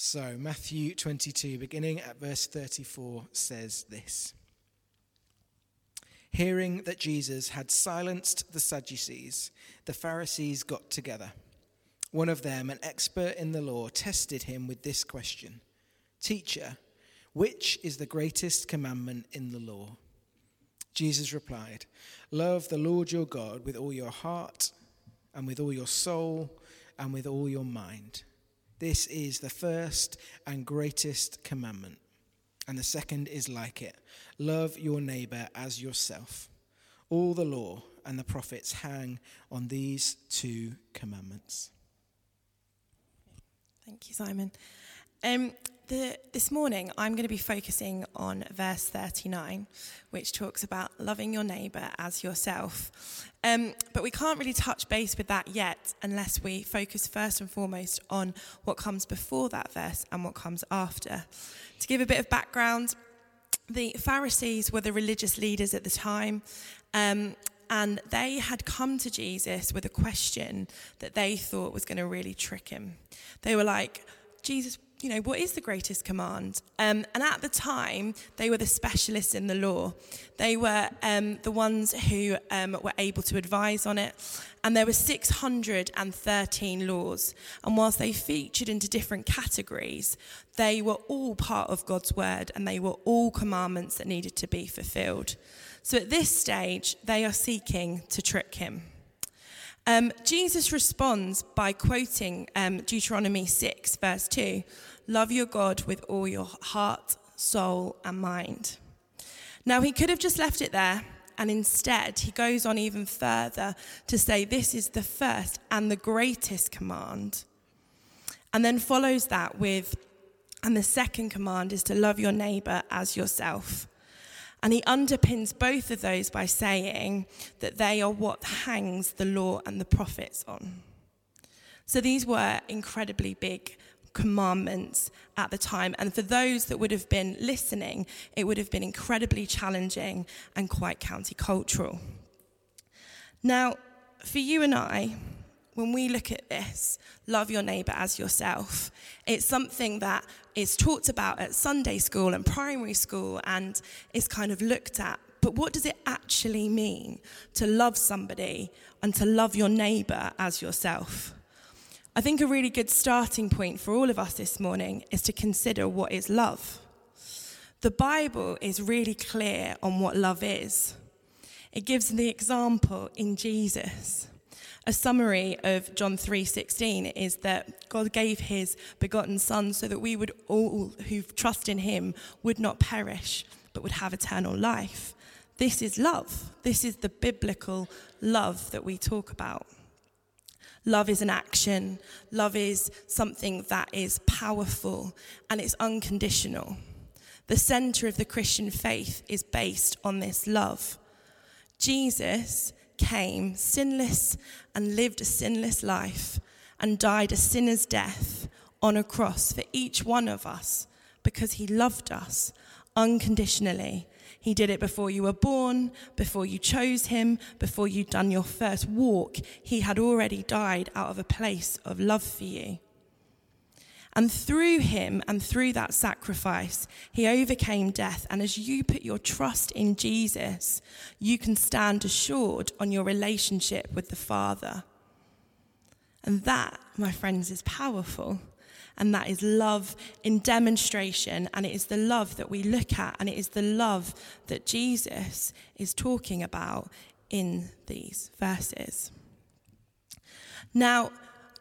So, Matthew 22, beginning at verse 34, says this Hearing that Jesus had silenced the Sadducees, the Pharisees got together. One of them, an expert in the law, tested him with this question Teacher, which is the greatest commandment in the law? Jesus replied, Love the Lord your God with all your heart, and with all your soul, and with all your mind this is the first and greatest commandment. And the second is like it love your neighbor as yourself. All the law and the prophets hang on these two commandments. Thank you, Simon. Um, the, this morning, I'm going to be focusing on verse 39, which talks about loving your neighbour as yourself. Um, but we can't really touch base with that yet unless we focus first and foremost on what comes before that verse and what comes after. To give a bit of background, the Pharisees were the religious leaders at the time. Um, and they had come to Jesus with a question that they thought was going to really trick him. They were like, Jesus, you know, what is the greatest command? Um, and at the time, they were the specialists in the law. They were um, the ones who um, were able to advise on it. And there were 613 laws. And whilst they featured into different categories, they were all part of God's word and they were all commandments that needed to be fulfilled. So at this stage, they are seeking to trick him. Um, Jesus responds by quoting um, Deuteronomy 6, verse 2 Love your God with all your heart, soul, and mind. Now, he could have just left it there, and instead, he goes on even further to say, This is the first and the greatest command. And then follows that with, And the second command is to love your neighbor as yourself. And he underpins both of those by saying that they are what hangs the law and the prophets on. So these were incredibly big commandments at the time. And for those that would have been listening, it would have been incredibly challenging and quite countercultural. Now, for you and I, when we look at this, love your neighbour as yourself, it's something that is talked about at Sunday school and primary school and is kind of looked at. But what does it actually mean to love somebody and to love your neighbour as yourself? I think a really good starting point for all of us this morning is to consider what is love. The Bible is really clear on what love is. It gives the example in Jesus a summary of John 3:16 is that God gave his begotten son so that we would all who trust in him would not perish but would have eternal life. This is love. This is the biblical love that we talk about. Love is an action. Love is something that is powerful and it's unconditional. The center of the Christian faith is based on this love. Jesus came sinless and lived a sinless life and died a sinner's death on a cross for each one of us because he loved us unconditionally. He did it before you were born, before you chose him, before you'd done your first walk. He had already died out of a place of love for you. And through him and through that sacrifice, he overcame death. And as you put your trust in Jesus, you can stand assured on your relationship with the Father. And that, my friends, is powerful. And that is love in demonstration. And it is the love that we look at. And it is the love that Jesus is talking about in these verses. Now,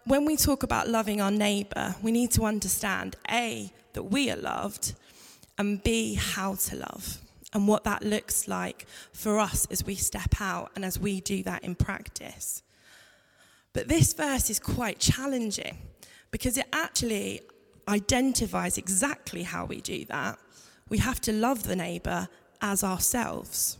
when we talk about loving our neighbour, we need to understand A, that we are loved, and B, how to love, and what that looks like for us as we step out and as we do that in practice. But this verse is quite challenging because it actually identifies exactly how we do that. We have to love the neighbour as ourselves.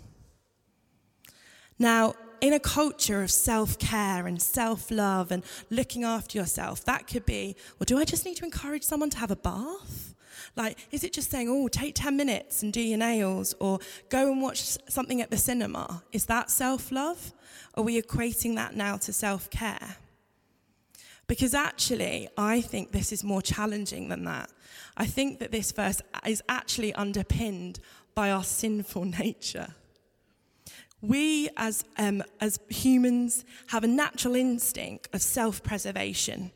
Now, in a culture of self care and self love and looking after yourself, that could be well, do I just need to encourage someone to have a bath? Like, is it just saying, oh, take 10 minutes and do your nails or go and watch something at the cinema? Is that self love? Are we equating that now to self care? Because actually, I think this is more challenging than that. I think that this verse is actually underpinned by our sinful nature. We, as, um, as humans, have a natural instinct of self preservation.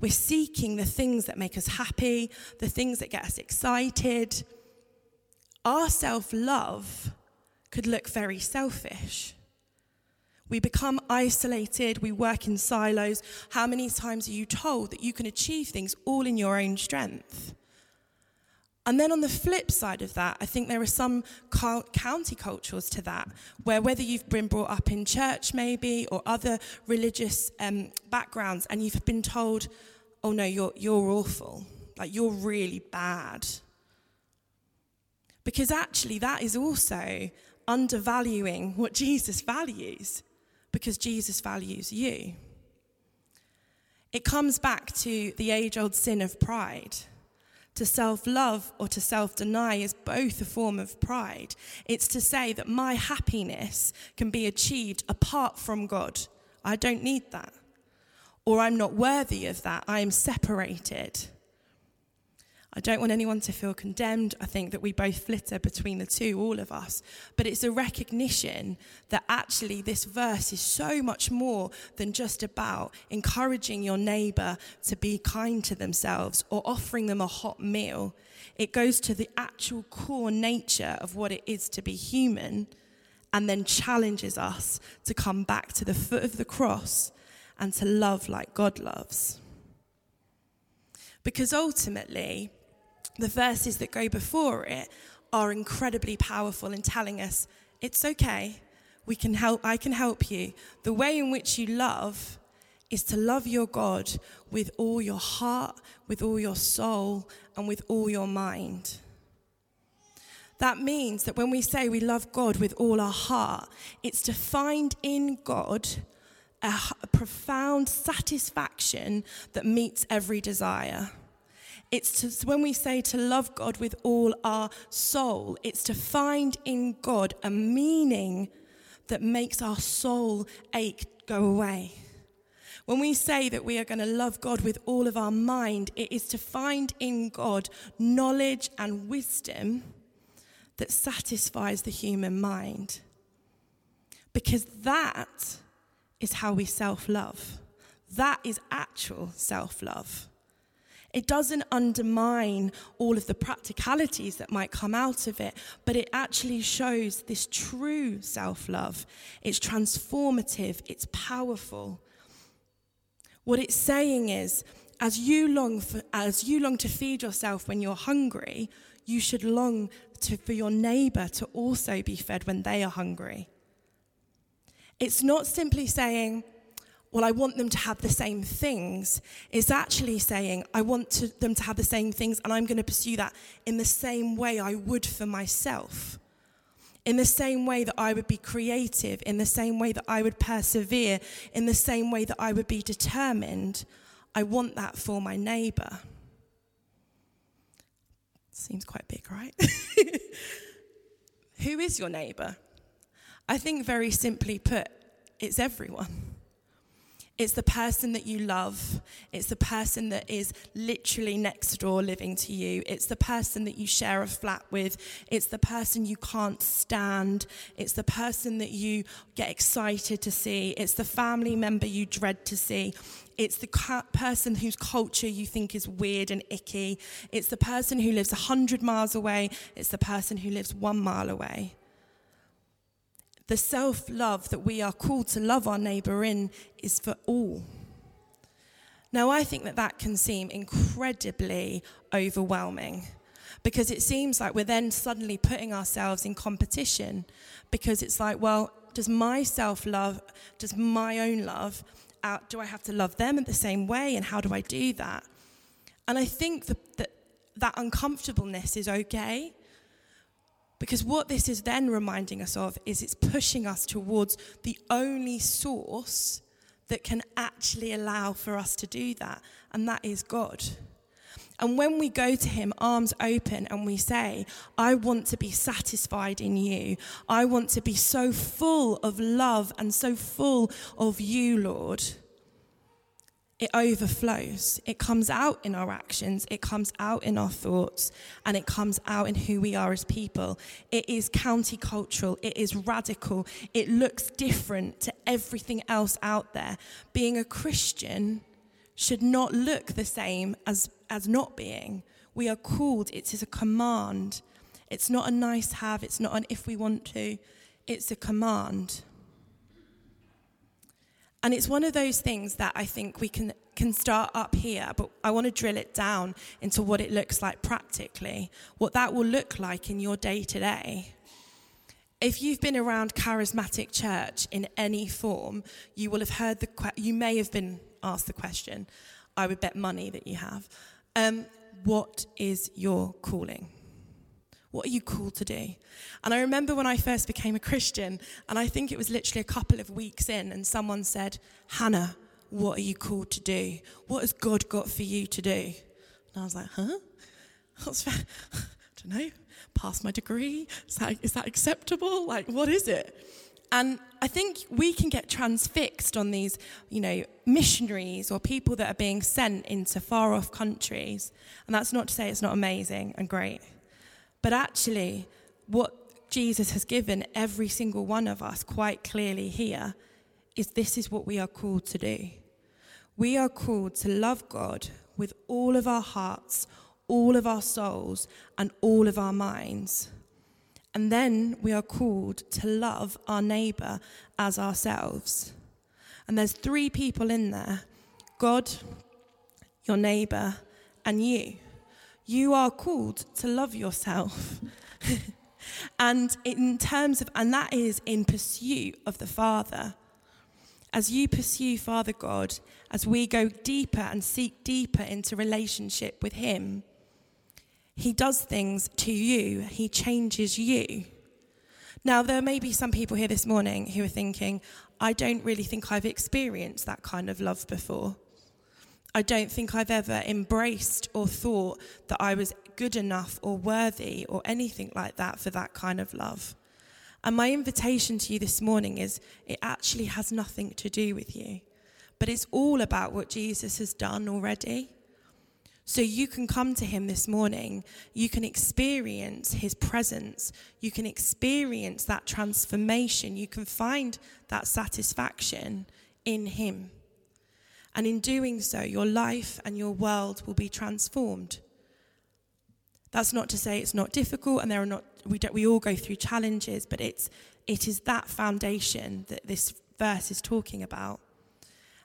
We're seeking the things that make us happy, the things that get us excited. Our self love could look very selfish. We become isolated, we work in silos. How many times are you told that you can achieve things all in your own strength? And then on the flip side of that, I think there are some county cultures to that, where whether you've been brought up in church maybe or other religious um, backgrounds, and you've been told, oh no, you're, you're awful, like you're really bad. Because actually, that is also undervaluing what Jesus values, because Jesus values you. It comes back to the age old sin of pride to self love or to self deny is both a form of pride. It's to say that my happiness can be achieved apart from God. I don't need that. Or I'm not worthy of that. I am separated. I don't want anyone to feel condemned. I think that we both flitter between the two, all of us. But it's a recognition that actually this verse is so much more than just about encouraging your neighbor to be kind to themselves or offering them a hot meal. It goes to the actual core nature of what it is to be human and then challenges us to come back to the foot of the cross and to love like God loves. Because ultimately, the verses that go before it are incredibly powerful in telling us it's okay. We can help, I can help you. The way in which you love is to love your God with all your heart, with all your soul, and with all your mind. That means that when we say we love God with all our heart, it's to find in God a, a profound satisfaction that meets every desire. It's to, when we say to love God with all our soul, it's to find in God a meaning that makes our soul ache go away. When we say that we are going to love God with all of our mind, it is to find in God knowledge and wisdom that satisfies the human mind. Because that is how we self love. That is actual self love. It doesn't undermine all of the practicalities that might come out of it, but it actually shows this true self love. It's transformative, it's powerful. What it's saying is, as you long for, as you long to feed yourself when you're hungry, you should long to, for your neighbor to also be fed when they are hungry. It's not simply saying, well, I want them to have the same things, is actually saying, I want to, them to have the same things, and I'm going to pursue that in the same way I would for myself. In the same way that I would be creative, in the same way that I would persevere, in the same way that I would be determined, I want that for my neighbour. Seems quite big, right? Who is your neighbour? I think, very simply put, it's everyone. It's the person that you love. It's the person that is literally next door living to you. It's the person that you share a flat with. It's the person you can't stand. It's the person that you get excited to see. It's the family member you dread to see. It's the person whose culture you think is weird and icky. It's the person who lives 100 miles away. It's the person who lives one mile away the self love that we are called to love our neighbour in is for all. Now, I think that that can seem incredibly overwhelming because it seems like we're then suddenly putting ourselves in competition because it's like, well, does my self love, does my own love, uh, do I have to love them in the same way and how do I do that? And I think that, that, that uncomfortableness is okay because what this is then reminding us of is it's pushing us towards the only source that can actually allow for us to do that, and that is God. And when we go to Him, arms open, and we say, I want to be satisfied in you, I want to be so full of love and so full of you, Lord, it overflows. It comes out in our actions, it comes out in our thoughts, and it comes out in who we are as people. It is countercultural, it is radical, it looks different to everything else out there. Being a Christian should not look the same as, as not being. We are called, it is a command. It's not a nice have, it's not an if we want to, it's a command. And it's one of those things that I think we can, can start up here, but I want to drill it down into what it looks like practically, what that will look like in your day to day. If you've been around charismatic church in any form, you will have heard the que- you may have been asked the question. I would bet money that you have. Um, what is your calling? What are you called to do? And I remember when I first became a Christian, and I think it was literally a couple of weeks in, and someone said, Hannah, what are you called to do? What has God got for you to do? And I was like, huh? What's I don't know. Pass my degree? Is that, is that acceptable? Like, what is it? And I think we can get transfixed on these, you know, missionaries or people that are being sent into far off countries. And that's not to say it's not amazing and great. But actually, what Jesus has given every single one of us quite clearly here is this is what we are called to do. We are called to love God with all of our hearts, all of our souls, and all of our minds. And then we are called to love our neighbour as ourselves. And there's three people in there God, your neighbour, and you you are called to love yourself. and in terms of, and that is in pursuit of the Father. As you pursue Father God, as we go deeper and seek deeper into relationship with Him, He does things to you, He changes you. Now, there may be some people here this morning who are thinking, I don't really think I've experienced that kind of love before. I don't think I've ever embraced or thought that I was good enough or worthy or anything like that for that kind of love. And my invitation to you this morning is it actually has nothing to do with you, but it's all about what Jesus has done already. So you can come to him this morning, you can experience his presence, you can experience that transformation, you can find that satisfaction in him. And in doing so, your life and your world will be transformed. That's not to say it's not difficult and there are not, we, don't, we all go through challenges, but it's, it is that foundation that this verse is talking about.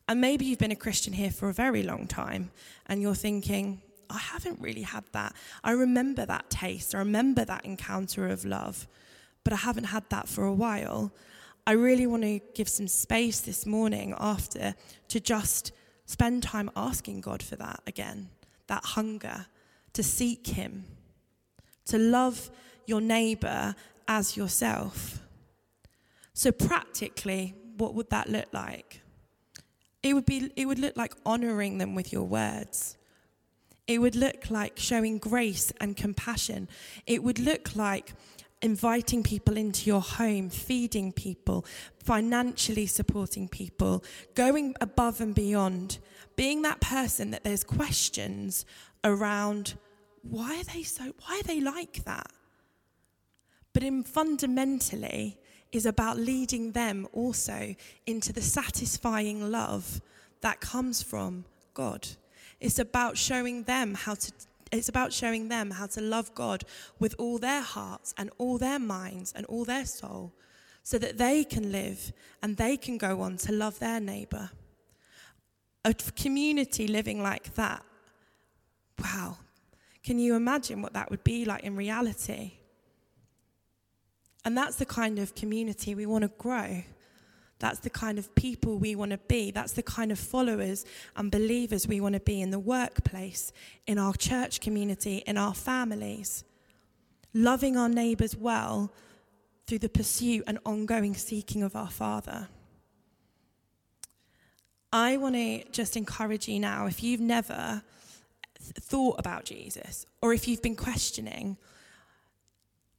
And maybe you've been a Christian here for a very long time and you're thinking, I haven't really had that. I remember that taste, I remember that encounter of love, but I haven't had that for a while. I really want to give some space this morning after to just Spend time asking God for that again, that hunger to seek Him, to love your neighbor as yourself. So, practically, what would that look like? It would, be, it would look like honoring them with your words. It would look like showing grace and compassion. It would look like inviting people into your home, feeding people, financially supporting people, going above and beyond, being that person that there's questions around why are they so why are they like that? But in fundamentally is about leading them also into the satisfying love that comes from God. It's about showing them how to it's about showing them how to love God with all their hearts and all their minds and all their soul so that they can live and they can go on to love their neighbor. A community living like that, wow, can you imagine what that would be like in reality? And that's the kind of community we want to grow. That's the kind of people we want to be. That's the kind of followers and believers we want to be in the workplace, in our church community, in our families. Loving our neighbours well through the pursuit and ongoing seeking of our Father. I want to just encourage you now, if you've never thought about Jesus or if you've been questioning,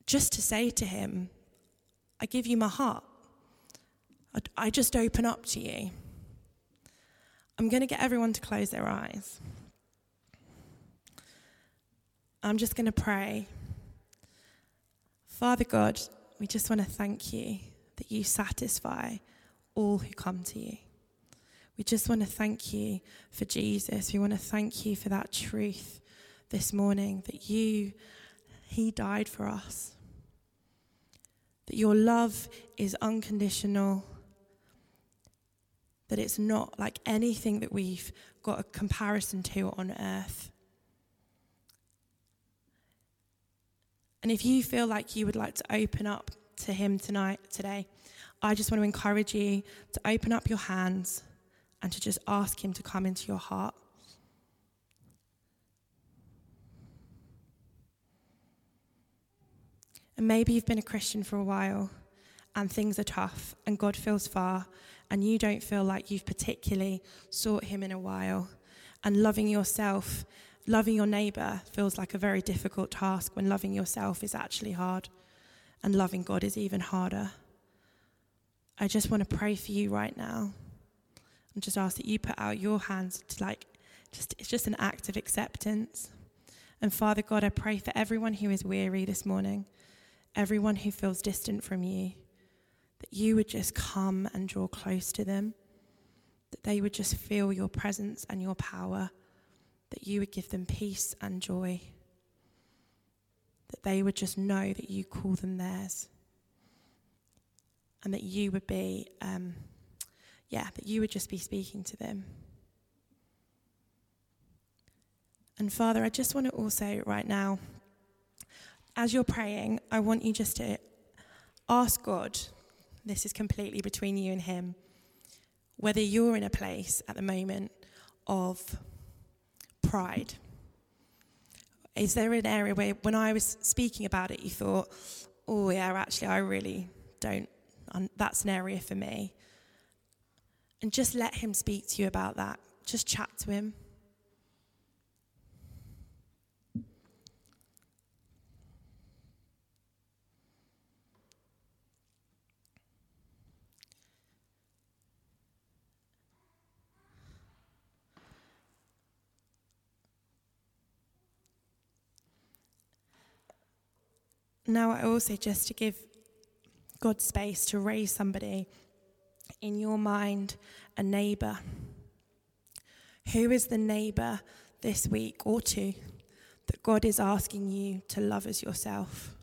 just to say to him, I give you my heart. I just open up to you. I'm going to get everyone to close their eyes. I'm just going to pray. Father God, we just want to thank you that you satisfy all who come to you. We just want to thank you for Jesus. We want to thank you for that truth this morning that you, He died for us. That your love is unconditional. That it's not like anything that we've got a comparison to on earth. And if you feel like you would like to open up to Him tonight, today, I just want to encourage you to open up your hands and to just ask Him to come into your heart. And maybe you've been a Christian for a while and things are tough and God feels far and you don't feel like you've particularly sought Him in a while. And loving yourself, loving your neighbour feels like a very difficult task when loving yourself is actually hard and loving God is even harder. I just want to pray for you right now and just ask that you put out your hands to like just it's just an act of acceptance. And Father God, I pray for everyone who is weary this morning, everyone who feels distant from you, that you would just come and draw close to them, that they would just feel your presence and your power, that you would give them peace and joy, that they would just know that you call them theirs, and that you would be. Um, yeah, that you would just be speaking to them. And Father, I just want to also, right now, as you're praying, I want you just to ask God, this is completely between you and Him, whether you're in a place at the moment of pride. Is there an area where, when I was speaking about it, you thought, oh, yeah, actually, I really don't, that's an area for me? And just let Him speak to you about that. Just chat to Him. Now, I also just to give God space to raise somebody in your mind a neighbor? Who is the neighbor this week or two that God is asking you to love as yourself?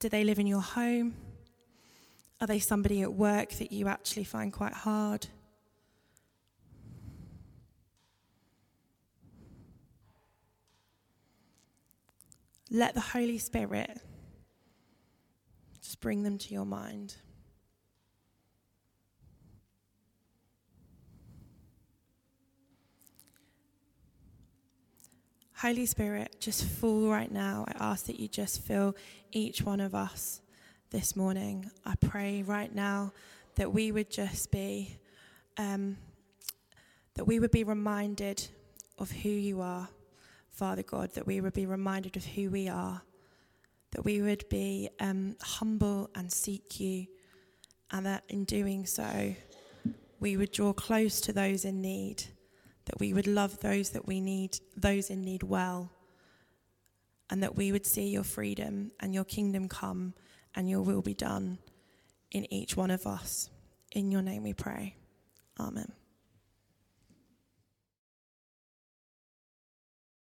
Do they live in your home? Are they somebody at work that you actually find quite hard? Let the Holy Spirit just bring them to your mind. Holy Spirit, just fall right now. I ask that you just fill each one of us this morning. I pray right now that we would just be, um, that we would be reminded of who you are, Father God, that we would be reminded of who we are, that we would be um, humble and seek you, and that in doing so, we would draw close to those in need that we would love those that we need, those in need well, and that we would see your freedom and your kingdom come and your will be done in each one of us. In your name we pray. Amen.